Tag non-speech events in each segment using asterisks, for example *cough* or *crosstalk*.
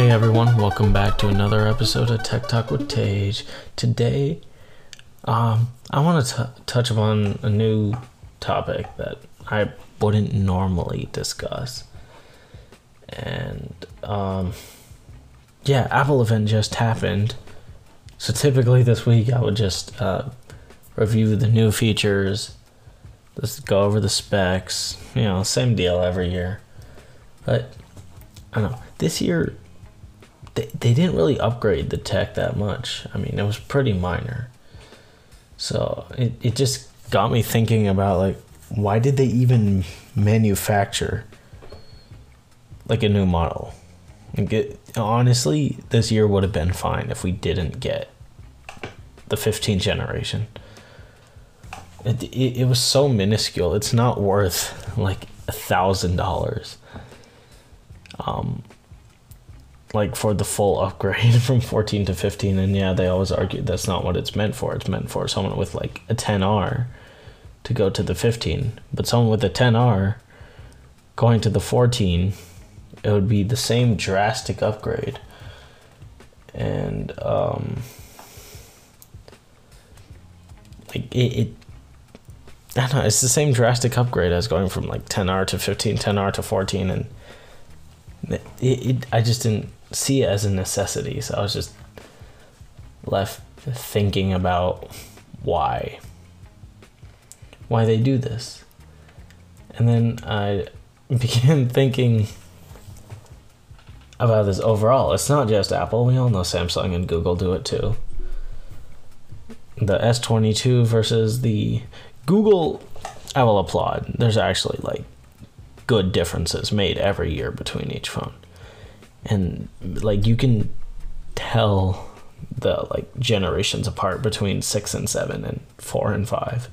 Hey everyone, welcome back to another episode of Tech Talk with Tage. Today, um, I want to touch upon a new topic that I wouldn't normally discuss. And, um, yeah, Apple event just happened. So typically this week I would just uh, review the new features, just go over the specs, you know, same deal every year. But I don't know. This year they, they didn't really upgrade the tech that much. I mean, it was pretty minor. So it, it just got me thinking about like why did they even manufacture like a new model? Honestly, this year would have been fine if we didn't get the 15th generation. It, it, it was so minuscule. It's not worth like a thousand dollars. Um, like for the full upgrade *laughs* from 14 to 15 and yeah they always argue that's not what it's meant for. It's meant for someone with like a 10r to go to the 15 but someone with a 10r going to the 14 it would be the same drastic upgrade. And um like it, it I don't know, it's the same drastic upgrade as going from like 10R to 15, 10R to 14 and it, it, I just didn't see it as a necessity. So I was just left thinking about why why they do this. And then I *laughs* began thinking about this overall. It's not just Apple. We all know Samsung and Google do it too. The S22 versus the Google I will applaud. There's actually like good differences made every year between each phone and like you can tell the like generations apart between six and seven and four and five.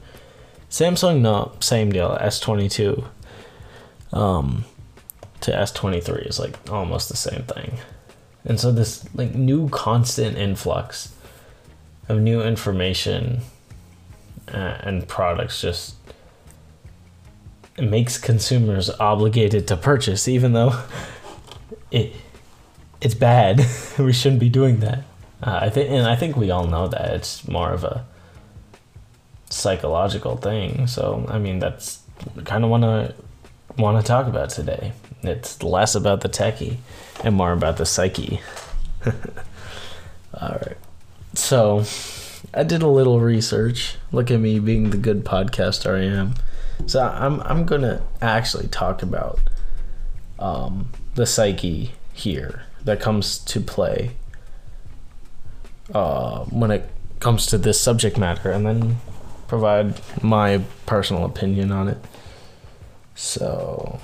Samsung, no, same deal. S twenty two, um, to S twenty three is like almost the same thing, and so this like new constant influx of new information uh, and products just makes consumers obligated to purchase, even though *laughs* it it's bad. *laughs* we shouldn't be doing that. Uh, I think, and I think we all know that it's more of a psychological thing. So, I mean, that's kind of want to want to talk about today. It's less about the techie and more about the psyche. *laughs* all right. So, I did a little research. Look at me being the good podcaster I am. So, I'm I'm to actually talk about um, the psyche here that comes to play uh, when it comes to this subject matter, and then provide my personal opinion on it. So,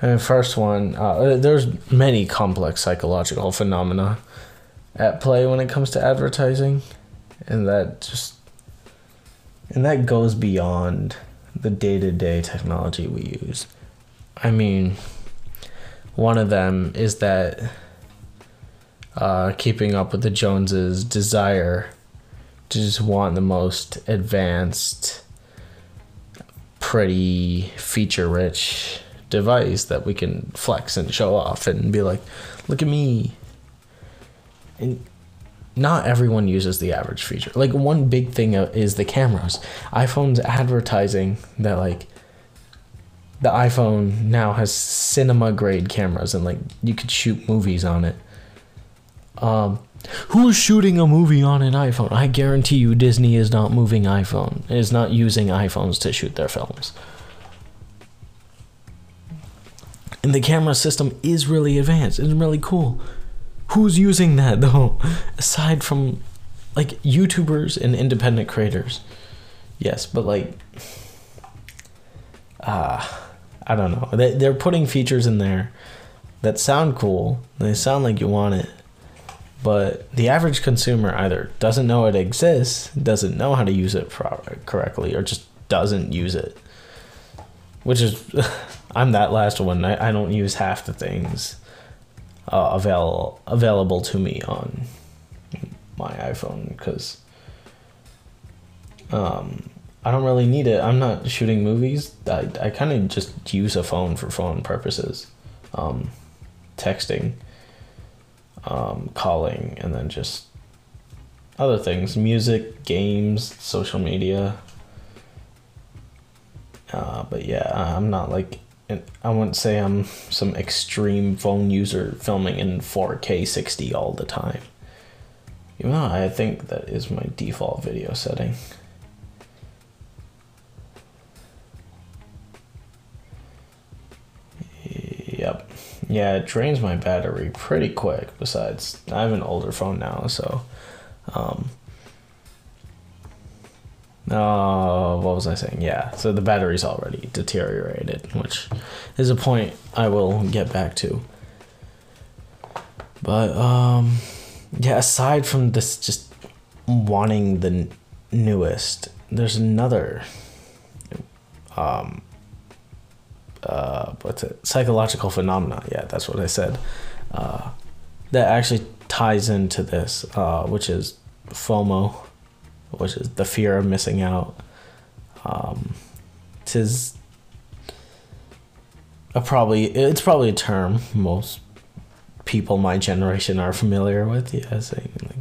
and first one, uh, there's many complex psychological phenomena at play when it comes to advertising, and that just and that goes beyond the day-to-day technology we use. I mean, one of them is that uh, keeping up with the Joneses' desire to just want the most advanced, pretty, feature rich device that we can flex and show off and be like, look at me. And not everyone uses the average feature. Like, one big thing is the cameras. iPhone's advertising that, like, the iPhone now has cinema grade cameras and like you could shoot movies on it. Um, who's shooting a movie on an iPhone? I guarantee you, Disney is not moving iPhone. Is not using iPhones to shoot their films. And the camera system is really advanced. It's really cool. Who's using that though? *laughs* Aside from like YouTubers and independent creators. Yes, but like ah. Uh, I don't know. They they're putting features in there that sound cool. They sound like you want it. But the average consumer either doesn't know it exists, doesn't know how to use it correctly, or just doesn't use it. Which is, *laughs* I'm that last one. I, I don't use half the things uh, available available to me on my iPhone because um, I don't really need it. I'm not shooting movies. I, I kind of just use a phone for phone purposes. Um, texting, um, calling, and then just other things music, games, social media. Uh, but yeah, I'm not like, I wouldn't say I'm some extreme phone user filming in 4K 60 all the time. Even though I think that is my default video setting. Yeah, it drains my battery pretty quick. Besides, I have an older phone now, so. Um, uh, what was I saying? Yeah, so the battery's already deteriorated, which is a point I will get back to. But, um, yeah, aside from this just wanting the newest, there's another, um, uh, what's it? Psychological phenomena. Yeah, that's what I said. Uh, that actually ties into this, uh, which is FOMO, which is the fear of missing out. Um, tis a probably it's probably a term most people my generation are familiar with. Yeah, like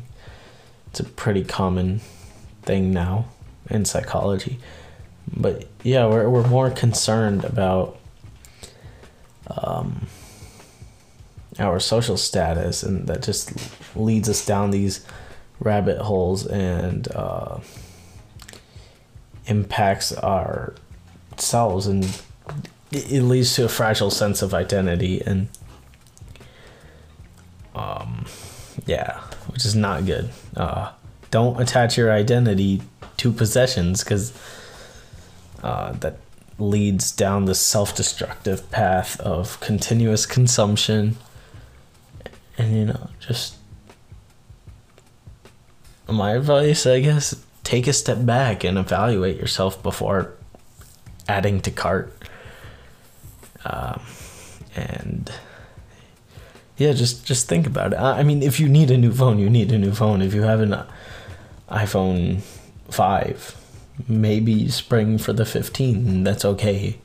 it's a pretty common thing now in psychology. But yeah, we're we're more concerned about um, our social status, and that just leads us down these rabbit holes and uh, impacts our selves, and it leads to a fragile sense of identity, and um, yeah, which is not good. Uh, don't attach your identity to possessions because uh, that leads down the self destructive path of continuous consumption. And, you know, just my advice, I guess, take a step back and evaluate yourself before adding to cart. Um, and yeah, just just think about it. I mean, if you need a new phone, you need a new phone. If you have an iPhone five, maybe spring for the 15 that's okay.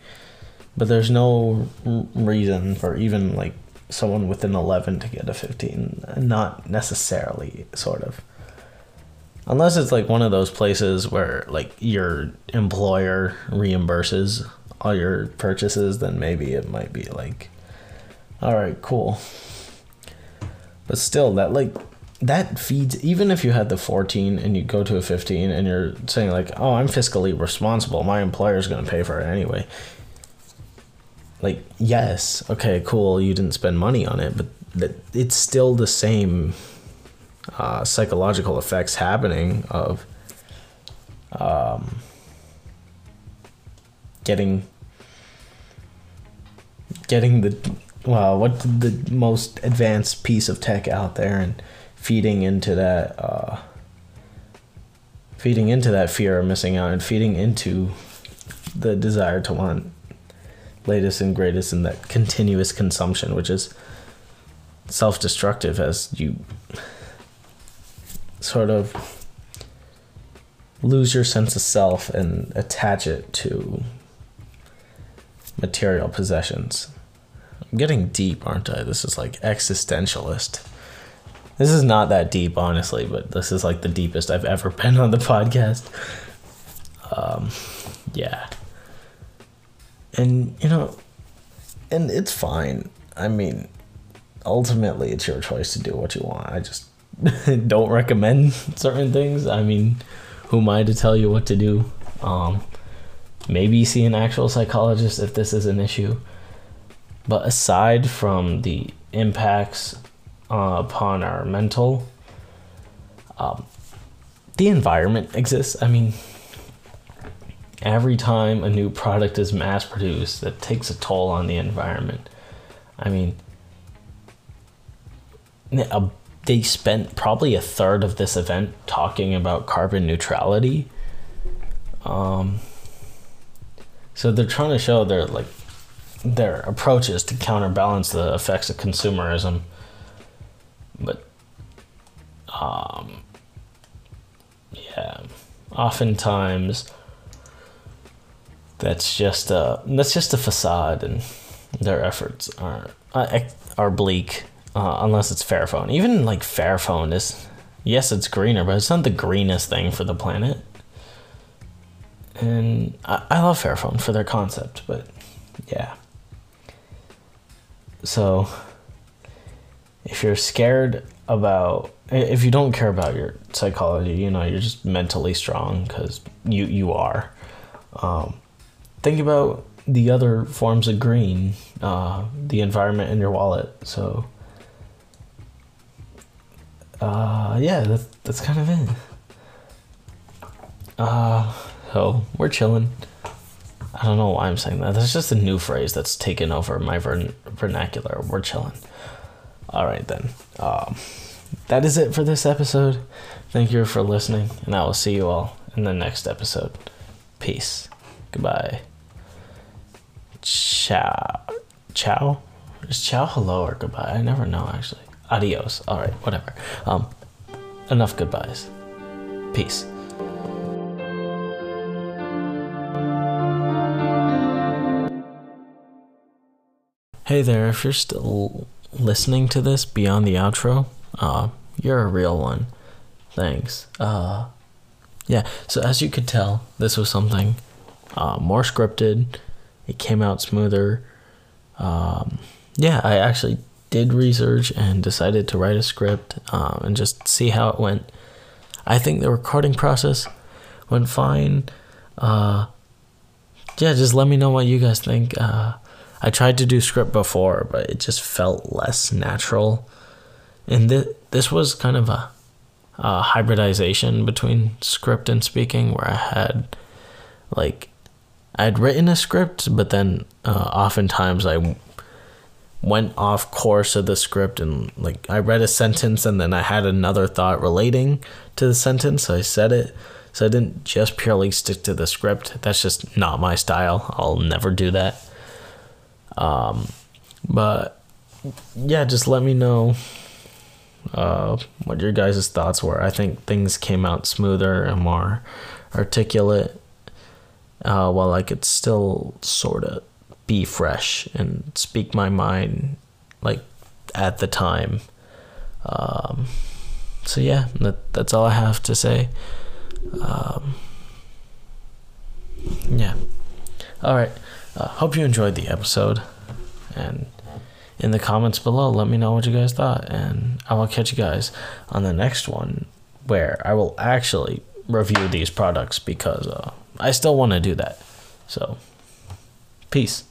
But there's no reason for even like someone with an 11 to get a 15 not necessarily sort of. Unless it's like one of those places where like your employer reimburses all your purchases then maybe it might be like all right cool. But still that like that feeds even if you had the 14 and you go to a 15 and you're saying like oh i'm fiscally responsible. My employer's going to pay for it anyway. Like yes okay cool you didn't spend money on it but that it's still the same uh, psychological effects happening of um, getting getting the well what the most advanced piece of tech out there and feeding into that uh, feeding into that fear of missing out and feeding into the desire to want latest and greatest and that continuous consumption which is self-destructive as you sort of lose your sense of self and attach it to material possessions. I'm getting deep, aren't I? This is like existentialist. This is not that deep, honestly, but this is like the deepest I've ever been on the podcast. Um, yeah. And, you know, and it's fine. I mean, ultimately, it's your choice to do what you want. I just *laughs* don't recommend certain things. I mean, who am I to tell you what to do? Um, maybe see an actual psychologist if this is an issue. But aside from the impacts uh, upon our mental. Um, the environment exists. I mean, every time a new product is mass produced, that takes a toll on the environment. I mean, a, they spent probably a third of this event talking about carbon neutrality. Um, so they're trying to show their like their approaches to counterbalance the effects of consumerism but um, yeah, oftentimes that's just a that's just a facade, and their efforts are are bleak uh, unless it's Fairphone. Even like Fairphone is, yes, it's greener, but it's not the greenest thing for the planet. And I, I love Fairphone for their concept, but yeah. So if you're scared about if you don't care about your psychology, you know, you're just mentally strong because you you are. Um, think about the other forms of green, uh, the environment in your wallet. So, uh, yeah, that's that's kind of it. Uh, so we're chilling. I don't know why I'm saying that. That's just a new phrase that's taken over my vern- vernacular. We're chilling. All right then. Um, that is it for this episode. Thank you for listening, and I will see you all in the next episode. Peace. Goodbye. Ciao. Ciao? Is ciao hello or goodbye? I never know actually. Adios. Alright, whatever. Um enough goodbyes. Peace. Hey there, if you're still listening to this beyond the outro, uh, you're a real one. Thanks. Uh, yeah, so as you could tell, this was something uh, more scripted. It came out smoother. Um, yeah, I actually did research and decided to write a script um, and just see how it went. I think the recording process went fine. Uh, yeah, just let me know what you guys think. Uh, I tried to do script before, but it just felt less natural. And th- this was kind of a, a hybridization between script and speaking, where I had like I'd written a script, but then uh, oftentimes I went off course of the script and like I read a sentence and then I had another thought relating to the sentence. So I said it. So I didn't just purely stick to the script. That's just not my style. I'll never do that. Um, but yeah, just let me know uh, what your guys' thoughts were. I think things came out smoother and more articulate, uh, while I could still sort of be fresh and speak my mind like at the time. Um, so yeah, that that's all I have to say. Um, yeah. All right. Uh, hope you enjoyed the episode. And in the comments below, let me know what you guys thought. And I will catch you guys on the next one where I will actually review these products because uh, I still want to do that. So, peace.